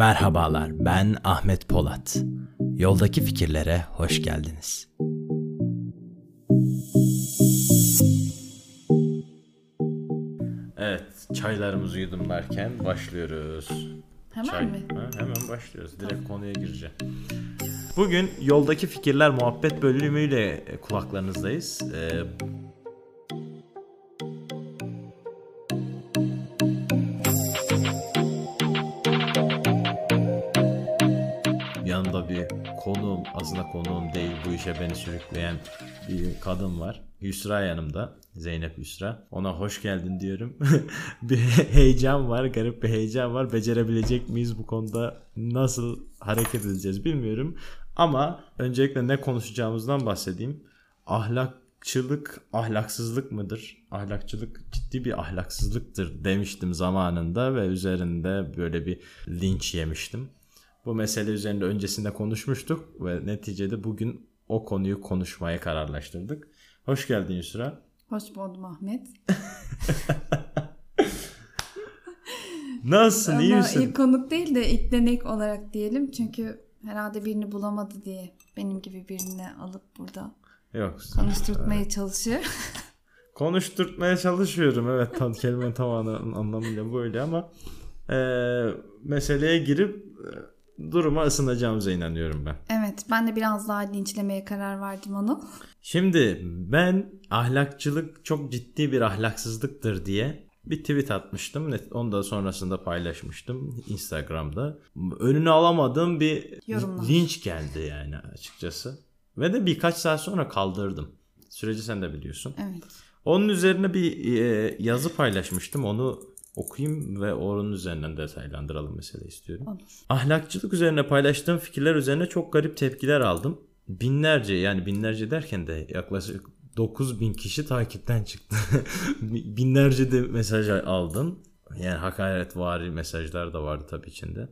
Merhabalar, ben Ahmet Polat. Yoldaki fikirlere hoş geldiniz. Evet, çaylarımızı yudumlarken başlıyoruz. Hemen Çay. mi? Ha, hemen başlıyoruz. Direkt konuya gireceğim. Bugün yoldaki fikirler muhabbet bölümüyle kulaklarınızdayız. Ee, değil bu işe beni sürükleyen bir kadın var. Yusra yanımda. Zeynep Yusra. Ona hoş geldin diyorum. bir heyecan var, garip bir heyecan var. Becerebilecek miyiz bu konuda? Nasıl hareket edeceğiz bilmiyorum. Ama öncelikle ne konuşacağımızdan bahsedeyim. Ahlakçılık ahlaksızlık mıdır? Ahlakçılık ciddi bir ahlaksızlıktır demiştim zamanında ve üzerinde böyle bir linç yemiştim. Bu mesele üzerinde öncesinde konuşmuştuk ve neticede bugün o konuyu konuşmaya kararlaştırdık. Hoş geldin Yusra. Hoş buldum Ahmet. Nasılsın? iyi Ama misin? ilk konuk değil de ilk denek olarak diyelim. Çünkü herhalde birini bulamadı diye benim gibi birini alıp burada Yok. konuşturtmaya çalışıyor. Konuşturtmaya çalışıyorum. Evet tam kelimenin tam anla- anlamıyla böyle ama eee, meseleye girip e, duruma ısınacağımıza inanıyorum ben. evet ben de biraz daha linçlemeye karar verdim onu. Şimdi ben ahlakçılık çok ciddi bir ahlaksızlıktır diye bir tweet atmıştım. Onu da sonrasında paylaşmıştım Instagram'da. Önünü alamadığım bir Yorumlar. linç geldi yani açıkçası. Ve de birkaç saat sonra kaldırdım. Süreci sen de biliyorsun. Evet. Onun üzerine bir e, yazı paylaşmıştım. Onu okuyayım ve onun üzerinden detaylandıralım mesele istiyorum. Olur. Ahlakçılık üzerine paylaştığım fikirler üzerine çok garip tepkiler aldım. Binlerce yani binlerce derken de yaklaşık 9000 kişi takipten çıktı. binlerce de mesaj aldım. Yani hakaretvari mesajlar da vardı tabii içinde.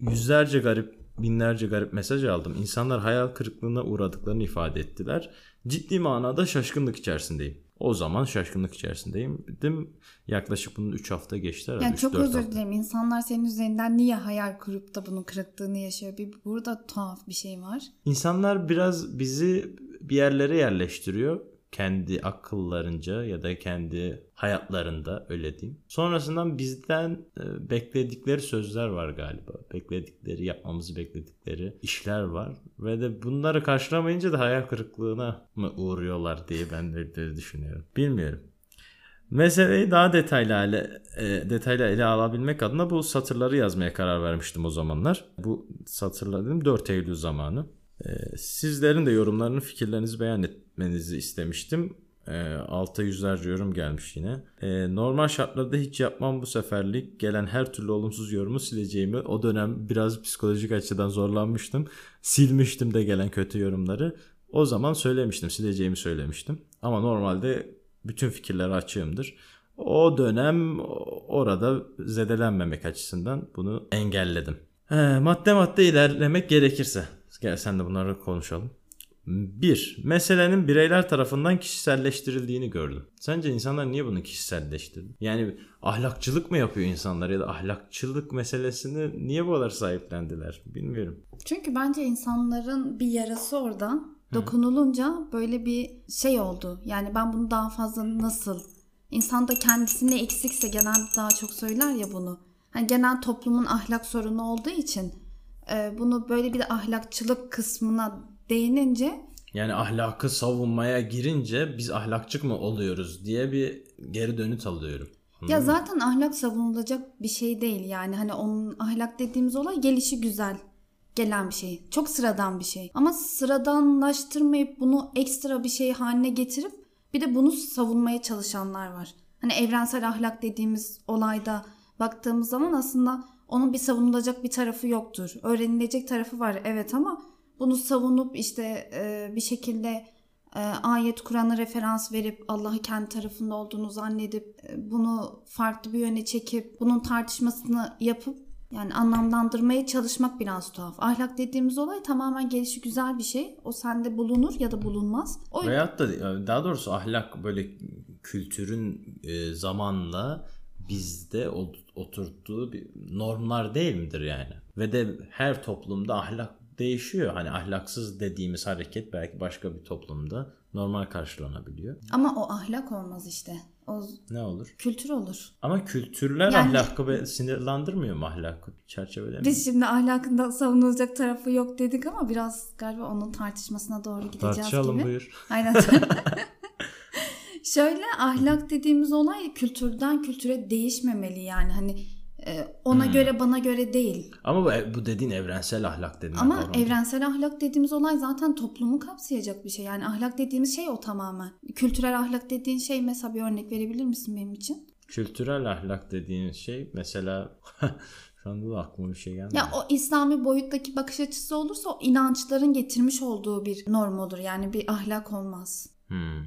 Yüzlerce garip, binlerce garip mesaj aldım. İnsanlar hayal kırıklığına uğradıklarını ifade ettiler. Ciddi manada şaşkınlık içerisindeyim. O zaman şaşkınlık içerisindeyim. Dedim yaklaşık bunun 3 hafta geçti herhalde. Yani 3-4 çok özür dilerim. İnsanlar senin üzerinden niye hayal kurup da bunun kırıklığını yaşıyor? Bir burada tuhaf bir şey var. İnsanlar biraz bizi bir yerlere yerleştiriyor. Kendi akıllarınca ya da kendi hayatlarında öyle diyeyim. Sonrasından bizden e, bekledikleri sözler var galiba. Bekledikleri, yapmamızı bekledikleri işler var. Ve de bunları karşılamayınca da hayal kırıklığına mı uğruyorlar diye ben de düşünüyorum. Bilmiyorum. Meseleyi daha detaylı hale, e, detaylı ele alabilmek adına bu satırları yazmaya karar vermiştim o zamanlar. Bu satırlar dedim 4 Eylül zamanı. E, sizlerin de yorumlarını, fikirlerinizi beyan etmenizi istemiştim. E, alta yüzlerce yorum gelmiş yine. E, normal şartlarda hiç yapmam bu seferlik. Gelen her türlü olumsuz yorumu sileceğimi o dönem biraz psikolojik açıdan zorlanmıştım. Silmiştim de gelen kötü yorumları. O zaman söylemiştim, sileceğimi söylemiştim. Ama normalde bütün fikirlere açığımdır. O dönem orada zedelenmemek açısından bunu engelledim. He, madde madde ilerlemek gerekirse. Gel sen de bunları konuşalım. Bir, meselenin bireyler tarafından kişiselleştirildiğini gördüm. Sence insanlar niye bunu kişiselleştirdi? Yani ahlakçılık mı yapıyor insanlar ya da ahlakçılık meselesini niye bu kadar sahiplendiler? Bilmiyorum. Çünkü bence insanların bir yarası orada dokunulunca böyle bir şey oldu. Yani ben bunu daha fazla nasıl? İnsan da kendisine eksikse genel daha çok söyler ya bunu. Hani genel toplumun ahlak sorunu olduğu için e, bunu böyle bir de ahlakçılık kısmına değinince Yani ahlakı savunmaya girince biz ahlakçık mı oluyoruz diye bir geri dönüt alıyorum. ya zaten ahlak savunulacak bir şey değil yani hani onun ahlak dediğimiz olay gelişi güzel gelen bir şey. Çok sıradan bir şey. Ama sıradanlaştırmayıp bunu ekstra bir şey haline getirip bir de bunu savunmaya çalışanlar var. Hani evrensel ahlak dediğimiz olayda baktığımız zaman aslında onun bir savunulacak bir tarafı yoktur. Öğrenilecek tarafı var evet ama bunu savunup işte e, bir şekilde e, ayet Kur'an'a referans verip Allah'ı kendi tarafında olduğunu zannedip e, bunu farklı bir yöne çekip bunun tartışmasını yapıp yani anlamlandırmaya çalışmak biraz tuhaf. Ahlak dediğimiz olay tamamen gelişi güzel bir şey. O sende bulunur ya da bulunmaz. O Veyahut da daha doğrusu ahlak böyle kültürün e, zamanla bizde ot- oturttuğu bir normlar değil midir yani? Ve de her toplumda ahlak değişiyor. Hani ahlaksız dediğimiz hareket belki başka bir toplumda normal karşılanabiliyor. Ama o ahlak olmaz işte. O Ne olur? kültür olur. Ama kültürler Yani- ahlakı sinirlendirmiyor mu ahlakı çerçevelemiyor? Biz şimdi ahlakında savunulacak tarafı yok dedik ama biraz galiba onun tartışmasına doğru gideceğiz Tartışalım gibi. buyur. Aynen. Şöyle ahlak dediğimiz olay kültürden kültüre değişmemeli yani hani e, ona Hmm. göre bana göre değil. Ama bu, bu dediğin evrensel ahlak dediğin Ama kavram. evrensel ahlak dediğimiz olay zaten toplumu kapsayacak bir şey. Yani ahlak dediğimiz şey o tamamen. Kültürel ahlak dediğin şey mesela bir örnek verebilir misin benim için? Kültürel ahlak dediğin şey mesela şu anda da aklıma bir şey gelmedi. Ya o İslami boyuttaki bakış açısı olursa o inançların getirmiş olduğu bir norm olur. Yani bir ahlak olmaz. Hmm.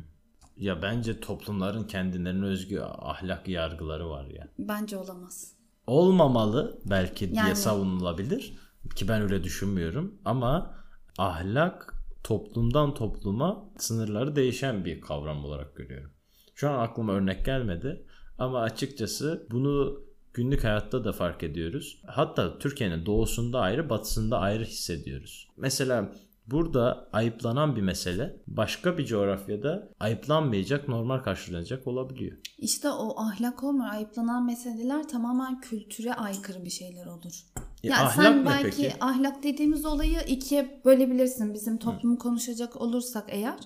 Ya bence toplumların kendilerine özgü ahlak yargıları var ya. Bence olamaz. Olmamalı belki diye Yani. savunulabilir ki ben öyle düşünmüyorum ama ahlak toplumdan topluma sınırları değişen bir kavram olarak görüyorum. Şu an aklıma örnek gelmedi ama açıkçası bunu günlük hayatta da fark ediyoruz. Hatta Türkiye'nin doğusunda ayrı, batısında ayrı hissediyoruz. Mesela burada ayıplanan bir mesele başka bir coğrafyada ayıplanmayacak, normal karşılanacak olabiliyor. İşte o ahlak olmuyor. Ayıplanan meseleler tamamen kültüre aykırı bir şeyler olur. E, Ya ahlak sen belki peki? ahlak dediğimiz olayı ikiye bölebilirsin. Bizim toplumu konuşacak olursak eğer.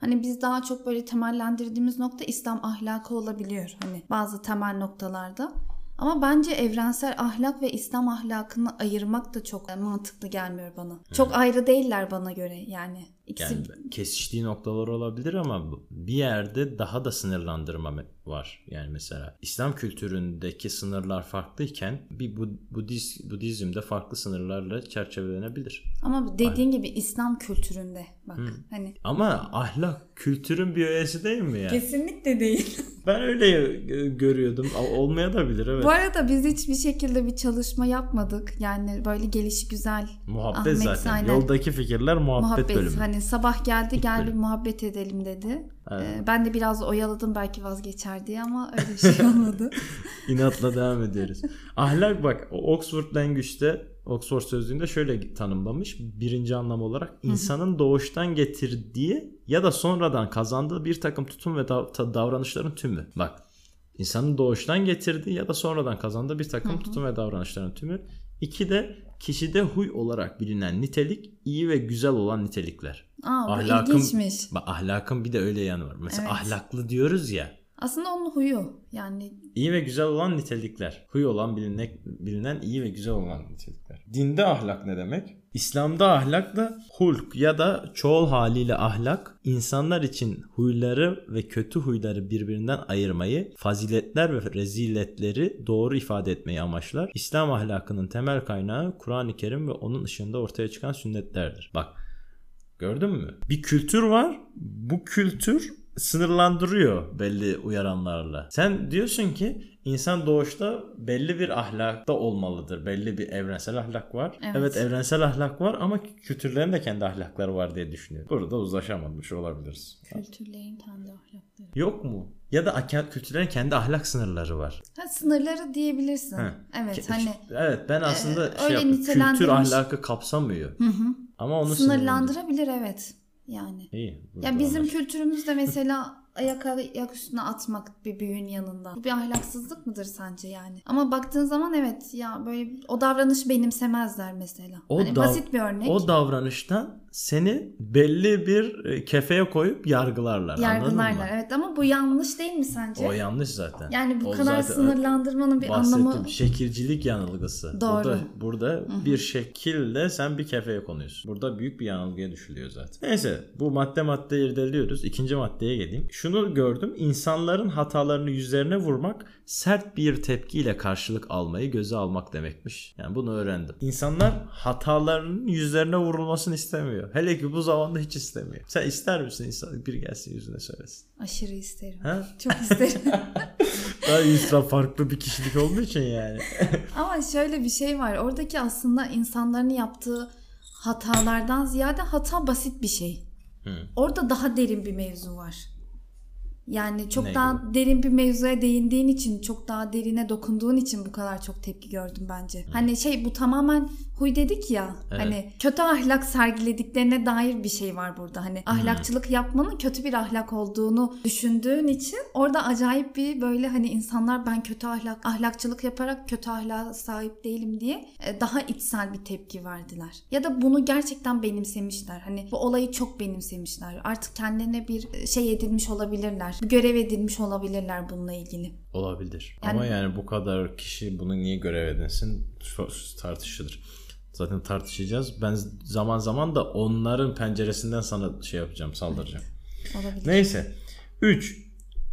Hani biz daha çok böyle temellendirdiğimiz nokta İslam ahlakı olabiliyor. Hani bazı temel noktalarda. Ama bence evrensel ahlak ve İslam ahlakını ayırmak da çok mantıklı gelmiyor bana. Çok ayrı değiller bana göre yani. İkisi Yani kesiştiği noktalar olabilir ama bir yerde daha da sınırlandırma var. Yani mesela İslam kültüründeki sınırlar farklıyken bir bu, Budiz, Budizm'de farklı sınırlarla çerçevelenebilir. ama dediğin gibi İslam kültüründe bak hani Ama ahlak kültürün bir öğesi değil mi yani? kesinlikle değil. Ben öyle görüyordum. Olmaya da bilir evet. Bu arada biz hiçbir şekilde bir çalışma yapmadık. Yani böyle gelişi güzel muhabbet Ahmet zaten. aynen. Yoldaki fikirler muhabbet, muhabbet. bölümü. Hani sabah geldi gel bir muhabbet edelim dedi. Evet. Ee, ben de biraz oyaladım belki vazgeçer diye ama öyle bir şey olmadı. İnatla devam ediyoruz. Ahlak bak Oxford Language'de Oxford sözlüğünde şöyle tanımlamış. Birinci anlam olarak insanın doğuştan getirdiği ya da sonradan kazandığı bir takım tutum ve davranışların tümü. Bak insanın doğuştan getirdiği ya da sonradan kazandığı bir takım tutum ve davranışların tümü. İki de kişide huy olarak bilinen nitelik iyi ve güzel olan nitelikler. Aa bu Ahlakın- ilginçmiş. Bak ahlakın bir de öyle yanı var. Mesela Evet. ahlaklı diyoruz ya. Aslında onun huyu. Yani İyi ve güzel olan nitelikler. Huy olan bilinen, bilinen iyi ve güzel olan nitelikler. Dinde ahlak ne demek? İslam'da ahlak da hulk ya da çoğul haliyle ahlak insanlar için huyları ve kötü huyları birbirinden ayırmayı, faziletler ve reziletleri doğru ifade etmeyi amaçlar. İslam ahlakının temel kaynağı Kur'an-ı Kerim ve onun ışığında ortaya çıkan sünnetlerdir. Bak Gördün mü? Bir kültür var. Bu kültür sınırlandırıyor belli uyaranlarla. Sen diyorsun ki insan doğuşta belli bir ahlakta olmalıdır. Belli bir evrensel ahlak var. Evet. Evet, evrensel ahlak var ama kültürlerin de kendi ahlakları var diye düşünüyorum. Burada uzlaşamamış olabiliriz. kültürlerin kendi ahlakları. Yok mu? Ya da kültürlerin kendi ahlak sınırları var. Ha, sınırları diyebilirsin. Ha. Evet Ke- hani Evet ben aslında Ee, şey öyle yaptım. Kültür ahlakı kapsamıyor. hı hı, Ama onu sınırlandırabilir evet. Yani. İyi. Ya bizim anlaştık. kültürümüzde mesela ayak ayak üstüne atmak bir büyüğün yanında. Bu bir ahlaksızlık mıdır sence yani? Ama baktığın zaman evet ya böyle o davranış benimsemezler mesela. O hani dav- basit bir örnek. O davranıştan seni belli bir e, kefeye koyup yargılarlar. Yargılarlar evet ama bu yanlış değil mi sence? O yanlış zaten. yani bu O kadar sınırlandırmanın bir anlamı Şekilcilik yanılgısı. Doğru. Burada, burada bir şekilde sen bir kefeye konuyorsun. Burada büyük bir yanılgıya düşülüyor zaten. Neyse bu madde madde irdeliyoruz. İkinci maddeye geleyim. Şunu gördüm. İnsanların hatalarını yüzlerine vurmak sert bir tepkiyle karşılık almayı göze almak demekmiş. Yani bunu öğrendim. İnsanlar hatalarının yüzlerine vurulmasını istemiyor. Hele ki bu zamanda hiç istemiyor. Sen ister misin insan bir gelsin yüzüne söylesin? aşırı isterim. Ha? Çok isterim. Daha yüzden farklı bir kişilik olduğu için yani. Ama şöyle bir şey var. Oradaki aslında insanların yaptığı hatalardan ziyade hata basit bir şey. Hı. Orada daha derin bir mevzu var. Yani çok Ne daha derin bir mevzuya değindiğin için, çok daha derine dokunduğun için bu kadar çok tepki gördüm bence. Hani şey bu tamamen huy dedik ya Evet. hani kötü ahlak sergilediklerine dair bir şey var burada. Hani ahlakçılık yapmanın kötü bir ahlak olduğunu düşündüğün için orada acayip bir böyle hani insanlar ben kötü ahlak ahlakçılık yaparak kötü ahlaka sahip değilim diye e, daha içsel bir tepki verdiler. Ya da bunu gerçekten benimsemişler. Hani bu olayı çok benimsemişler. Artık kendilerine bir şey edilmiş olabilirler. Görev edilmiş olabilirler bununla ilgili. Olabilir. Yani- Ama yani bu kadar kişi bunu niye görev edinsin tartışılır. Zaten tartışacağız. Ben zaman zaman da onların penceresinden sana şey yapacağım, saldıracağım. Olabilir. Neyse. 3.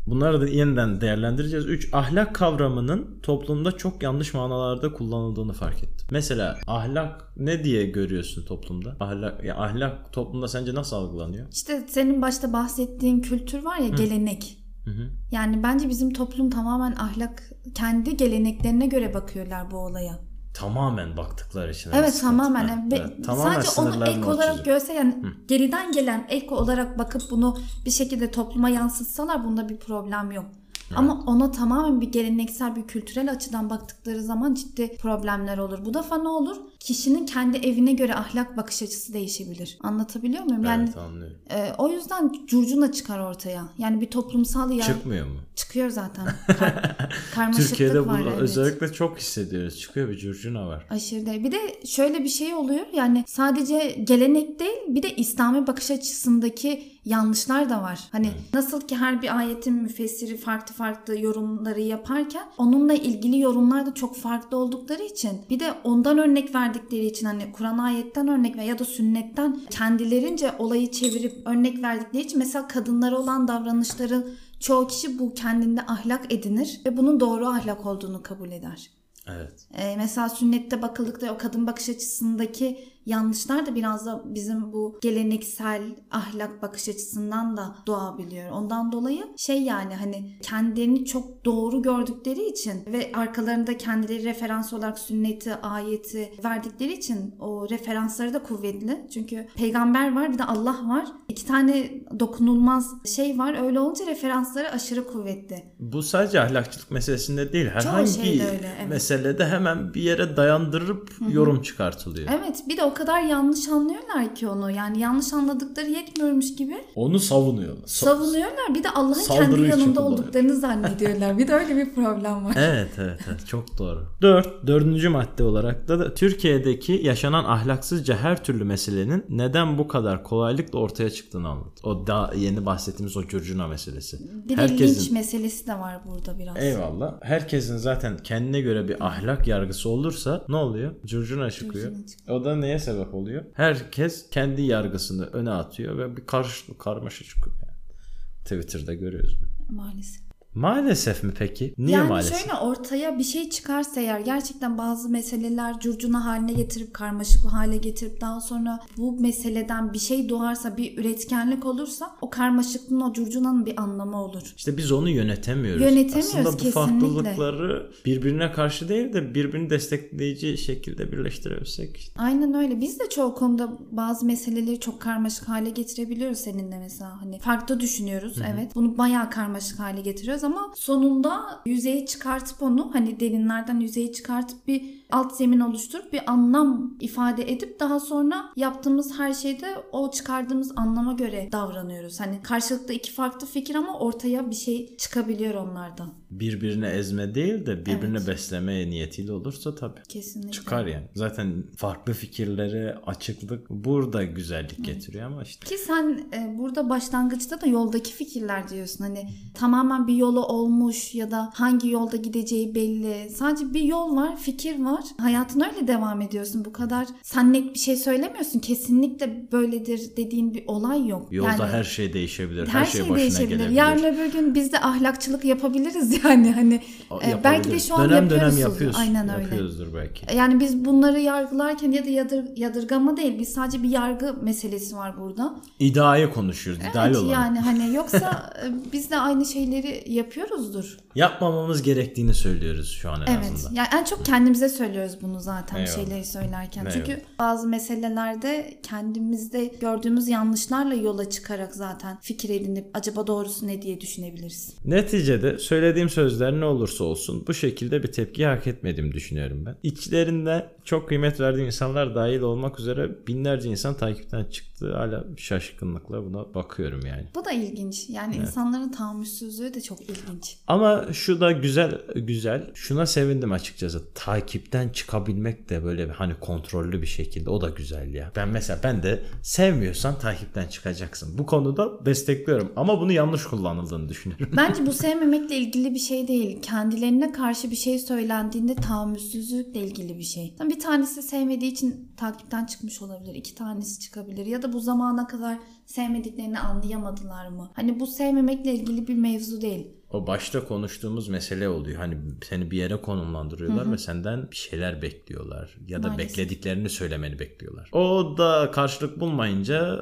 Bunları da yeniden değerlendireceğiz. 3. Ahlak kavramının toplumda çok yanlış manalarda kullanıldığını fark ettim. Mesela ahlak ne diye görüyorsun toplumda? Ahlak ya ahlak toplumda sence nasıl algılanıyor? İşte senin başta bahsettiğin kültür var ya gelenek. Hı hı. Yani bence bizim toplum tamamen ahlak kendi geleneklerine göre bakıyorlar bu olaya. Tamamen baktıkları için. Evet sıkıntı. tamamen. Ha, Ve evet, tamamen sadece onu ek olarak görse yani geriden gelen ek olarak bakıp bunu bir şekilde topluma yansıtsalar bunda bir problem yok. Ama ona tamamen bir geleneksel bir kültürel açıdan baktıkları zaman ciddi problemler olur. Bu defa ne olur? Kişinin kendi evine göre ahlak bakış açısı değişebilir. Anlatabiliyor muyum? Yani Evet anlıyorum. e, o yüzden curcuna çıkar ortaya. Yani bir toplumsal yer Çıkmıyor mu? çıkıyor zaten. Kar- karmaşıklık Türkiye'de var. bunu evet. özellikle çok hissediyoruz. Çıkıyor bir curcuna var. Aşırı değil. Bir de şöyle bir şey oluyor. Yani sadece gelenek değil bir de İslami bakış açısındaki yanlışlar da var. Hani nasıl ki her bir ayetin müfessiri farklı farklı yorumları yaparken onunla ilgili yorumlar da çok farklı oldukları için bir de ondan örnek verdikleri için hani Kur'an ayetten örnek ver ya da sünnetten kendilerince olayı çevirip örnek verdikleri için mesela kadınlara olan davranışların çoğu kişi bu kendinde ahlak edinir ve bunun doğru ahlak olduğunu kabul eder. Evet. Ee, mesela sünnette bakıldıkta o kadın bakış açısındaki yanlışlar da biraz da bizim bu geleneksel ahlak bakış açısından da doğabiliyor. Ondan dolayı şey yani hani kendilerini çok doğru gördükleri için ve arkalarında kendileri referans olarak sünneti, ayeti verdikleri için o referansları da kuvvetli. Çünkü peygamber var bir de Allah var. İki tane dokunulmaz şey var. Öyle olunca referansları aşırı kuvvetli. Bu sadece ahlakçılık meselesinde değil. Herhangi öyle, evet. meselede hemen bir yere dayandırıp yorum çıkartılıyor. Evet bir de o kadar yanlış anlıyorlar ki onu. Yani yanlış anladıkları yetmiyormuş gibi Onu savunuyor. Sa- savunuyorlar. Bir de Allah'ın Saldırı kendi için yanında kullanıyor. olduklarını zannediyorlar. Bir de öyle bir problem var. Evet evet evet çok doğru. 4. Dördüncü madde olarak da, da Türkiye'deki yaşanan ahlaksızca her türlü meselenin neden bu kadar kolaylıkla ortaya çıktığını anlat. O da yeni bahsettiğimiz o curcuna meselesi. Bir de linç meselesi de var burada biraz. Eyvallah. Herkesin zaten kendine göre bir ahlak yargısı olursa ne oluyor? Curcuna çıkıyor. Curcuna O da neye sebep oluyor? Herkes kendi yargısını öne atıyor ve bir karış karmaşa çıkıyor. Yani. Twitter'da görüyoruz. Maalesef. Maalesef mi peki? Niye yani maalesef? şöyle ortaya bir şey çıkarsa eğer gerçekten bazı meseleler curcuna haline getirip karmaşık hale getirip daha sonra bu meseleden bir şey doğarsa bir üretkenlik olursa o karmaşıklığın o curcunanın bir anlamı olur. İşte biz onu yönetemiyoruz. Yönetemiyoruz Aslında bu kesinlikle. farklılıkları birbirine karşı değil de birbirini destekleyici şekilde birleştirebilsek. Aynen öyle. Biz de çoğu konuda bazı meseleleri çok karmaşık hale getirebiliyoruz seninle mesela. Hani farklı düşünüyoruz evet. Bunu bayağı karmaşık hale getiriyoruz ama sonunda yüzeye çıkartıp onu hani derinlerden yüzeye çıkartıp bir alt zemin oluşturup bir anlam ifade edip daha sonra yaptığımız her şeyde o çıkardığımız anlama göre davranıyoruz. Hani karşılıklı iki farklı fikir ama ortaya bir şey çıkabiliyor onlardan. Birbirine ezme değil de birbirine Evet. besleme niyetiyle olursa tabii. Kesinlikle. Çıkar yani. Zaten farklı fikirlere açıklık burada güzellik getiriyor ama işte. Ki sen e, burada başlangıçta da yoldaki fikirler diyorsun. Hani tamamen bir yolu olmuş ya da hangi yolda gideceği belli. Sadece bir yol var, fikir var. Hayatına öyle devam ediyorsun. Bu kadar sen net bir şey söylemiyorsun. Kesinlikle böyledir dediğin bir olay yok. Yolda Yani her şey değişebilir. her Her, şey, şey başına değişebilir. gelebilir. Yarın öbür gün biz de ahlakçılık yapabiliriz yani. Hani e, belki de şu an dönem dönem yapıyoruz. Aynen öyle. Yapıyoruzdur belki. Yani biz bunları yargılarken ya da yadır, yadırgama değil. Biz sadece bir yargı meselesi var burada. İdeayı konuşuyoruz. ideal Evet olan. yani hani yoksa e, biz de aynı şeyleri yapıyoruzdur. Yapmamamız gerektiğini söylüyoruz şu an en Evet. azından. Yani en çok kendimize söylüyoruz bunu zaten Eyvallah. şeyleri söylerken. Eyvallah. Çünkü bazı meselelerde kendimizde gördüğümüz yanlışlarla yola çıkarak zaten fikir edinip acaba doğrusu ne diye düşünebiliriz. Neticede söylediğim sözler ne olursa olsun bu şekilde bir tepki hak etmediğimi düşünüyorum ben. İçlerinde çok kıymet verdiğim insanlar dahil olmak üzere binlerce insan takipten çıktı. Hala şaşkınlıkla buna bakıyorum yani. Bu da ilginç. Yani insanların tahammülsüzlüğü de çok ilginç. Ama şu da güzel güzel. Şuna sevindim açıkçası. Takipten çıkabilmek de böyle hani kontrollü bir şekilde o da güzel ya. Ben mesela ben de sevmiyorsan takipten çıkacaksın. Bu konuda destekliyorum ama bunu yanlış kullanıldığını düşünüyorum. Bence bu sevmemekle ilgili bir şey değil. Kendilerine karşı bir şey söylendiğinde tahammülsüzlükle ilgili bir şey. Bir tanesi sevmediği için takipten çıkmış olabilir. iki tanesi çıkabilir. Ya da bu zamana kadar sevmediklerini anlayamadılar mı? Hani bu sevmemekle ilgili bir mevzu değil. O başta konuştuğumuz mesele oluyor. Hani seni bir yere konumlandırıyorlar ve senden bir şeyler bekliyorlar. Ya da Maalesef. beklediklerini söylemeni bekliyorlar. O da karşılık bulmayınca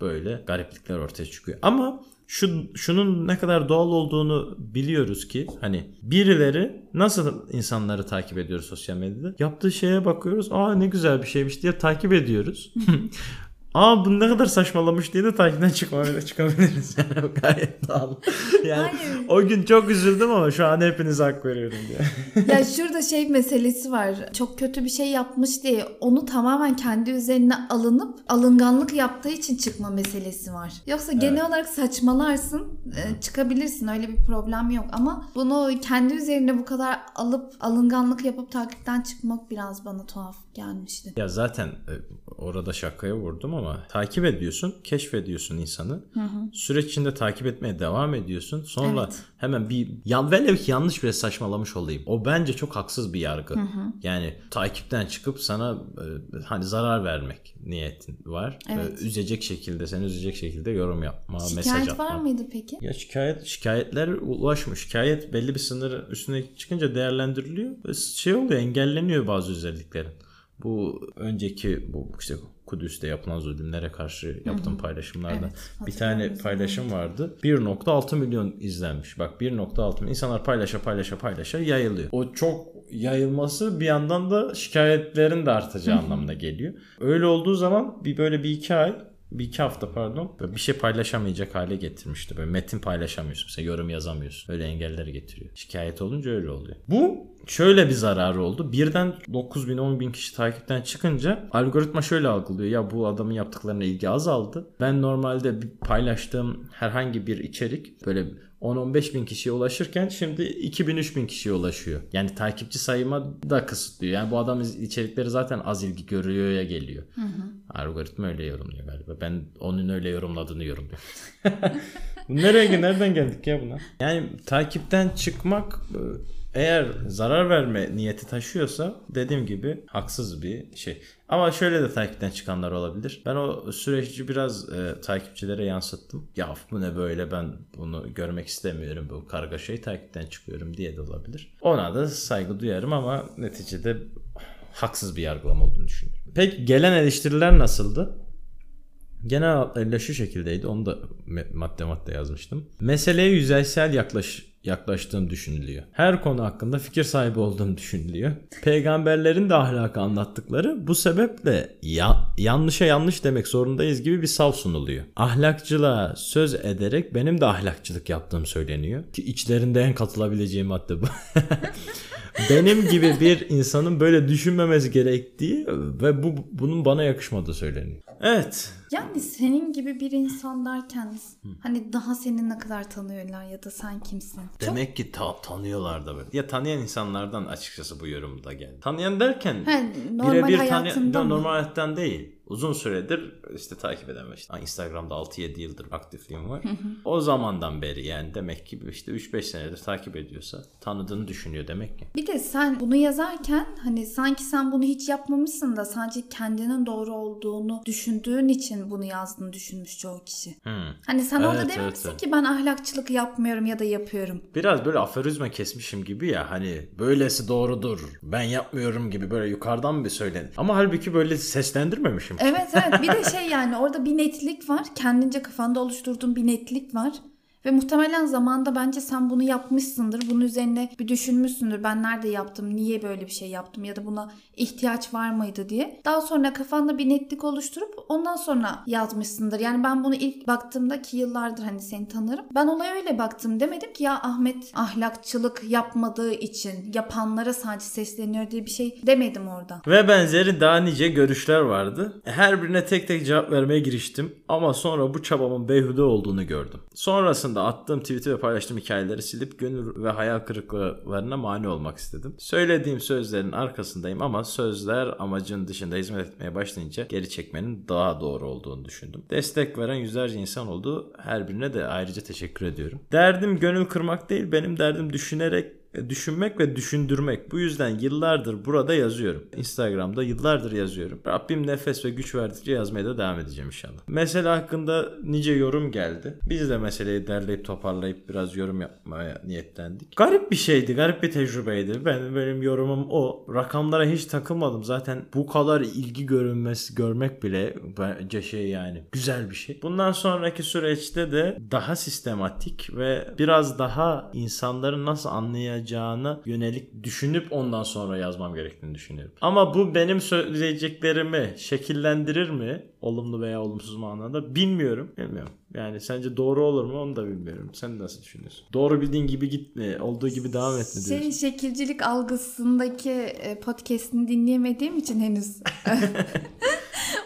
böyle gariplikler ortaya çıkıyor. Ama şu şunun ne kadar doğal olduğunu biliyoruz ki hani birileri nasıl insanları takip ediyoruz sosyal medyada? Yaptığı şeye bakıyoruz aa ne güzel bir şeymiş diye takip ediyoruz aa bu ne kadar saçmalamış diye de takipten çıkmaya çıkabiliriz yani gayet doğal yani Hayır. o gün çok üzüldüm ama şu an hepinize hak veriyorum diye. ya şurada şey meselesi var. Çok kötü bir şey yapmış diye onu tamamen kendi üzerine alınıp alınganlık yaptığı için çıkma meselesi var. Yoksa genel olarak saçmalarsın, e, çıkabilirsin. Öyle bir problem yok ama bunu kendi üzerine bu kadar alıp alınganlık yapıp takipten çıkmak biraz bana tuhaf gelmişti. Ya zaten e, orada şakaya vurdum ama takip ediyorsun, keşfediyorsun insanı. Süreç içinde takip etmeye devam ediyorsun. Sonra Evet. hemen bir ya velev ki yanlış bile saçmalamış olayım. O bence çok haksız bir yargı. Yani takipten çıkıp sana e, hani zarar vermek niyetin var. Evet. E, üzecek şekilde, seni üzecek şekilde yorum yapma, mesaj Şikayet atma. var mıydı peki? Ya şikayet şikayetler ulaşmış. Şikayet belli bir sınır üstüne çıkınca değerlendiriliyor. Şey oluyor engelleniyor bazı özelliklerin. Bu önceki bu işte Kudüs'te yapılan zulümlere karşı yaptığım paylaşımlarda Evet, bir tane paylaşım vardı. 1.6 milyon izlenmiş. Bak 1.6 milyon insanlar paylaşa paylaşa paylaşa yayılıyor. O çok yayılması bir yandan da şikayetlerin de artacağı anlamına geliyor. Öyle olduğu zaman bir böyle bir iki ay bir iki hafta pardon bir şey paylaşamayacak hale getirmişti. Böyle metin paylaşamıyorsun. Mesela yorum yazamıyorsun. Öyle engelleri getiriyor. Şikayet olunca öyle oluyor. Bu şöyle bir zararı oldu. Birden 9 bin 10 bin kişi takipten çıkınca algoritma şöyle algılıyor. Ya bu adamın yaptıklarına ilgi azaldı. Ben normalde paylaştığım herhangi bir içerik böyle 10-15 bin kişiye ulaşırken şimdi 2000-3000 kişiye ulaşıyor. Yani takipçi sayıma da kısıtlıyor. Yani bu adam içerikleri zaten az ilgi görüyor ya geliyor. Algoritma öyle yorumluyor galiba. Ben onun öyle yorumladığını yorumluyorum. Nereye nereden geldik ya buna? Yani takipten çıkmak e, eğer zarar verme niyeti taşıyorsa dediğim gibi haksız bir şey. Ama şöyle de takipten çıkanlar olabilir. Ben o süreci biraz e, takipçilere yansıttım. Ya bu ne böyle ben bunu görmek istemiyorum bu kargaşayı takipten çıkıyorum diye de olabilir. Ona da saygı duyarım ama neticede haksız bir yargılama olduğunu düşünüyorum. Peki gelen eleştiriler nasıldı? Genel şu şekildeydi. Onu da madde madde yazmıştım. Meseleye yüzeysel yaklaş yaklaştığım düşünülüyor. Her konu hakkında fikir sahibi olduğum düşünülüyor. Peygamberlerin de ahlakı anlattıkları bu sebeple ya, yanlışa yanlış demek zorundayız gibi bir sav sunuluyor. Ahlakçılığa söz ederek benim de ahlakçılık yaptığım söyleniyor. Ki içlerinde en katılabileceğim madde bu. benim gibi bir insanın böyle düşünmemesi gerektiği ve bu bunun bana yakışmadığı söyleniyor. Evet. Yani senin gibi bir insan derken hani daha seni ne kadar tanıyorlar ya da sen kimsin? Çok Demek ki ta- tanıyorlar da böyle. Ya tanıyan insanlardan açıkçası bu yorum da geldi. Tanıyan derken birebir hayatında tanıyan, normal hayattan değil. Uzun süredir işte takip eden var. İşte Instagram'da 6-7 yıldır aktifliğim var. o zamandan beri yani demek ki işte 3-5 senedir takip ediyorsa tanıdığını düşünüyor demek ki. Bir de sen bunu yazarken hani sanki sen bunu hiç yapmamışsın da sadece kendinin doğru olduğunu düşündüğün için bunu yazdığını düşünmüş çoğu kişi. Hmm. Hani sen orada Evet, dememişsin evet, ki ben ahlakçılık yapmıyorum ya da yapıyorum. Biraz böyle aforizma kesmişim gibi ya hani böylesi doğrudur ben yapmıyorum gibi böyle yukarıdan bir söylen. Ama halbuki böyle seslendirmemişim. Evet evet bir de şey yani orada bir netlik var. Kendince kafanda oluşturduğun bir netlik var. Ve muhtemelen zamanda bence sen bunu yapmışsındır. Bunun üzerine bir düşünmüşsündür. Ben nerede yaptım? Niye böyle bir şey yaptım? Ya da buna ihtiyaç var mıydı diye. Daha sonra kafanda bir netlik oluşturup ondan sonra yazmışsındır. Yani ben bunu ilk baktığımda ki yıllardır hani seni tanırım. Ben olaya öyle baktım. Demedim ki ya Ahmet ahlakçılık yapmadığı için yapanlara sadece sesleniyor diye bir şey demedim orada. Ve benzeri daha nice görüşler vardı. Her birine tek tek cevap vermeye giriştim ama sonra bu çabamın beyhude olduğunu gördüm. Sonrasında attığım tweet'i ve paylaştığım hikayeleri silip gönül ve hayal kırıklıklarına mani olmak istedim. Söylediğim sözlerin arkasındayım ama sözler amacın dışında hizmet etmeye başlayınca geri çekmenin daha doğru olduğunu düşündüm. Destek veren yüzlerce insan oldu. Her birine de ayrıca teşekkür ediyorum. Derdim gönül kırmak değil benim derdim düşünerek düşünmek ve düşündürmek. Bu yüzden yıllardır burada yazıyorum. Instagram'da yıllardır yazıyorum. Rabbim nefes ve güç verdikçe yazmaya da devam edeceğim inşallah. Mesele hakkında nice yorum geldi. Biz de meseleyi derleyip toparlayıp biraz yorum yapmaya niyetlendik. Garip bir şeydi, garip bir tecrübeydi. Ben benim yorumum o. Rakamlara hiç takılmadım. Zaten bu kadar ilgi görünmesi görmek bile bence şey yani güzel bir şey. Bundan sonraki süreçte de daha sistematik ve biraz daha insanların nasıl anlayacağını yönelik düşünüp ondan sonra yazmam gerektiğini düşünüyorum. Ama bu benim söyleyeceklerimi şekillendirir mi? Olumlu veya olumsuz manada bilmiyorum. Bilmiyorum. Yani sence doğru olur mu onu da bilmiyorum. Sen nasıl düşünüyorsun? Doğru bildiğin gibi gitme, olduğu gibi devam etme diyorsun. Şey şekilcilik algısındaki e, podcast'ini dinleyemediğim için henüz.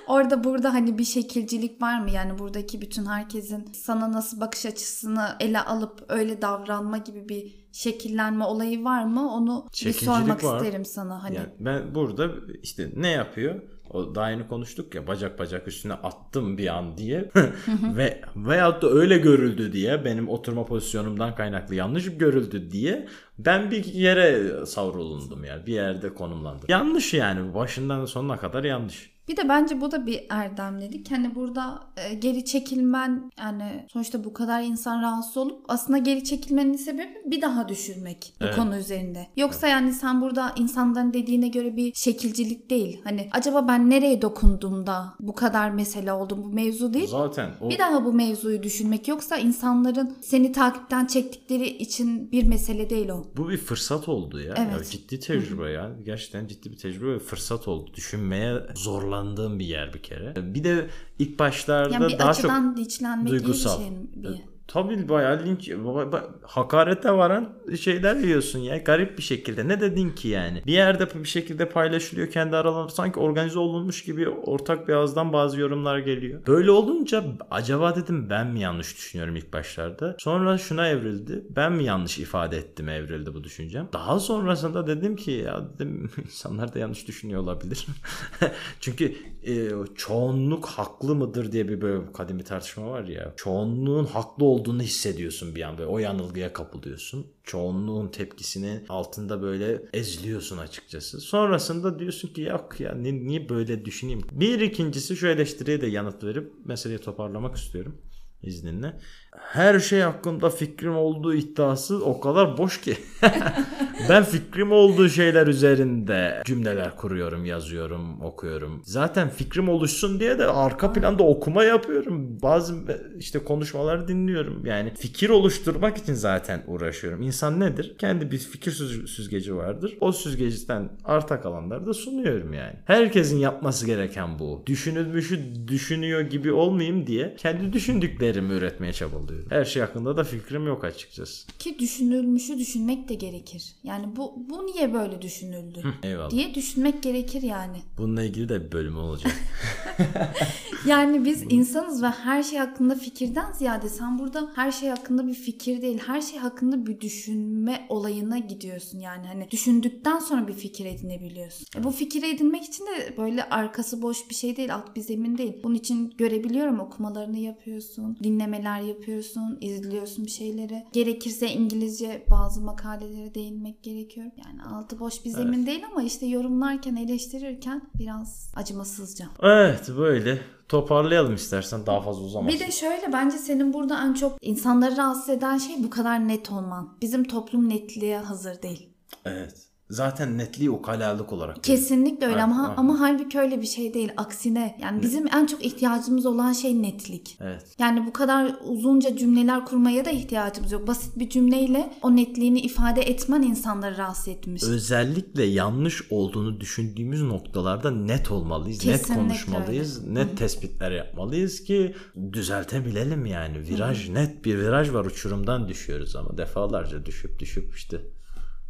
Orada burada hani bir şekilcilik var mı? Yani buradaki bütün herkesin sana nasıl bakış açısını ele alıp öyle davranma gibi bir şekillenme olayı var mı? Onu bir sormak var. isterim sana. Hani Yani ben burada işte ne yapıyor? O daha yeni konuştuk ya bacak bacak üstüne attım bir an diye ve veyahut da öyle görüldü diye benim oturma pozisyonumdan kaynaklı yanlış görüldü diye ben bir yere savrulundum yani bir yerde konumlandım. Yanlış yani başından sonuna kadar yanlış. Bir de bence bu da bir erdemlilik. Hani burada e, geri çekilmen yani sonuçta bu kadar insan rahatsız olup aslında geri çekilmenin sebebi bir daha düşünmek bu Evet. konu üzerinde. Yoksa yani sen burada insanların dediğine göre bir şekilcilik değil. Hani acaba ben nereye dokundum da bu kadar mesele oldu bu mevzu değil. Zaten o Bir daha bu mevzuyu düşünmek yoksa insanların seni takipten çektikleri için bir mesele değil o. Bu bir fırsat oldu ya. Evet. Ya ciddi tecrübe ya. Gerçekten ciddi bir tecrübe ve fırsat oldu. Düşünmeye zorlandığım bir yer bir kere. Bir de ilk başlarda Yani bir daha çok duygusal. Bir. Tabii bayağı linç, hakarete varan şeyler yiyorsun ya. Garip bir şekilde. Ne dedin ki yani? Bir yerde bir şekilde paylaşılıyor kendi aralarında. Sanki organize olunmuş gibi ortak bir ağızdan bazı yorumlar geliyor. Böyle olunca acaba dedim ben mi yanlış düşünüyorum ilk başlarda? Sonra şuna evrildi. Ben mi yanlış ifade ettim evrildi bu düşüncem. Daha sonrasında dedim ki ya dedim insanlar da yanlış düşünüyor olabilir. Çünkü e, çoğunluk haklı mıdır diye bir böyle kadim bir tartışma var ya. Çoğunluğun haklı olduğunu hissediyorsun bir an böyle o yanılgıya kapılıyorsun. Çoğunluğun tepkisini altında böyle eziliyorsun açıkçası. Sonrasında diyorsun ki yok ya ni- niye böyle düşüneyim. Bir ikincisi şu eleştiriye de yanıt verip meseleyi toparlamak istiyorum izninle. Her şey hakkında fikrim olduğu iddiası o kadar boş ki. ben fikrim olduğu şeyler üzerinde cümleler kuruyorum, yazıyorum, okuyorum. Zaten fikrim oluşsun diye de arka planda okuma yapıyorum. Bazı işte konuşmaları dinliyorum. Yani fikir oluşturmak için zaten uğraşıyorum. İnsan nedir? Kendi bir fikir süz- süzgeci vardır. O süzgeciden arta kalanları da sunuyorum yani. Herkesin yapması gereken bu. Düşünülmüşü düşünüyor gibi olmayayım diye kendi düşündüklerimi üretmeye çabalıyorum. Her şey hakkında da fikrim yok açıkçası. Ki düşünülmüşü düşünmek de gerekir. Yani bu bu niye böyle düşünüldü Eyvallah. diye düşünmek gerekir yani. Bununla ilgili de bir bölüm olacak. Yani biz insanız ve her şey hakkında fikirden ziyade sen burada her şey hakkında bir fikir değil, her şey hakkında bir düşünme olayına gidiyorsun. Yani hani düşündükten sonra bir fikir edinebiliyorsun. E bu fikir edinmek için de böyle arkası boş bir şey değil, alt bir zemin değil. Bunun için görebiliyorum okumalarını yapıyorsun, dinlemeler yapıyorsun, izliyorsun bir şeyleri. Gerekirse İngilizce bazı makalelere değinmek gerekiyor. Yani altı boş bir zemin değil ama işte yorumlarken, eleştirirken biraz acımasızca. evet böyle. Toparlayalım istersen daha fazla uzamasın. Bir de şöyle bence senin burada en çok insanları rahatsız eden şey bu kadar net olman. Bizim toplum netliğe hazır değil. Evet. Zaten netliği ukalalık olarak. Kesinlikle öyle Evet, ama evet. ama halbuki öyle bir şey değil. Aksine yani bizim en çok ihtiyacımız olan şey netlik. Evet. Yani bu kadar uzunca cümleler kurmaya da ihtiyacımız yok. Basit bir cümleyle o netliğini ifade etmen insanları rahatsız etmiş. Özellikle yanlış olduğunu düşündüğümüz noktalarda net olmalıyız, Kesinlikle net konuşmalıyız, net tespitler yapmalıyız ki düzeltebilelim yani. Viraj net bir viraj var uçurumdan düşüyoruz ama defalarca düşüp düşüp işte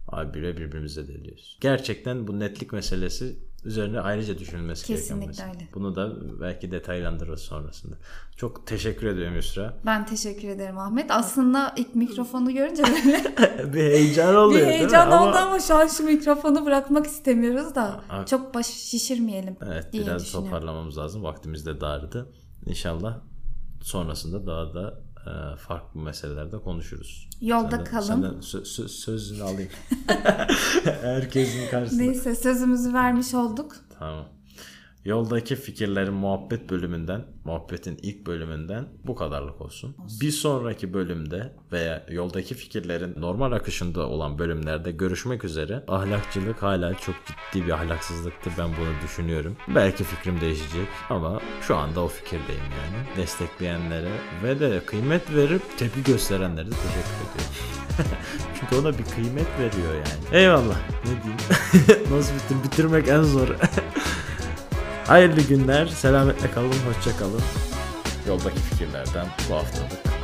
abi bile birbirimize deliyoruz. Gerçekten bu netlik meselesi üzerine ayrıca düşünülmesi gereken Kesinlikle mesele. öyle. Bunu da belki detaylandırırız sonrasında. Çok teşekkür ediyorum Yusra. Ben teşekkür ederim Ahmet. Aslında ilk mikrofonu görünce böyle bir heyecan bir oluyor mi? heyecan Ama- oldu ama şu an şu mikrofonu bırakmak istemiyoruz da Aa, çok baş şişirmeyelim Evet diye biraz toparlamamız lazım. Vaktimiz de dardı. İnşallah sonrasında daha da farklı meselelerde konuşuruz. Yolda Senden- kalın. Senden sö- sö- sözünü alayım. Herkesin karşısında. Neyse sözümüzü vermiş olduk. Tamam. Yoldaki fikirlerin muhabbet bölümünden, muhabbetin ilk bölümünden bu kadarlık olsun. Bir sonraki bölümde veya yoldaki fikirlerin normal akışında olan bölümlerde görüşmek üzere. Ahlakçılık hala çok ciddi bir ahlaksızlıktır ben bunu düşünüyorum. Belki fikrim değişecek ama şu anda o fikirdeyim yani. Destekleyenlere ve de kıymet verip tepki gösterenlere de teşekkür ediyorum. Çünkü ona bir kıymet veriyor yani. Eyvallah. Ne diyeyim? Nasıl bitir? Bitirmek en zor. Hayırlı günler. Selametle kalın. Hoşça kalın. Yoldaki fikirlerden bu haftalık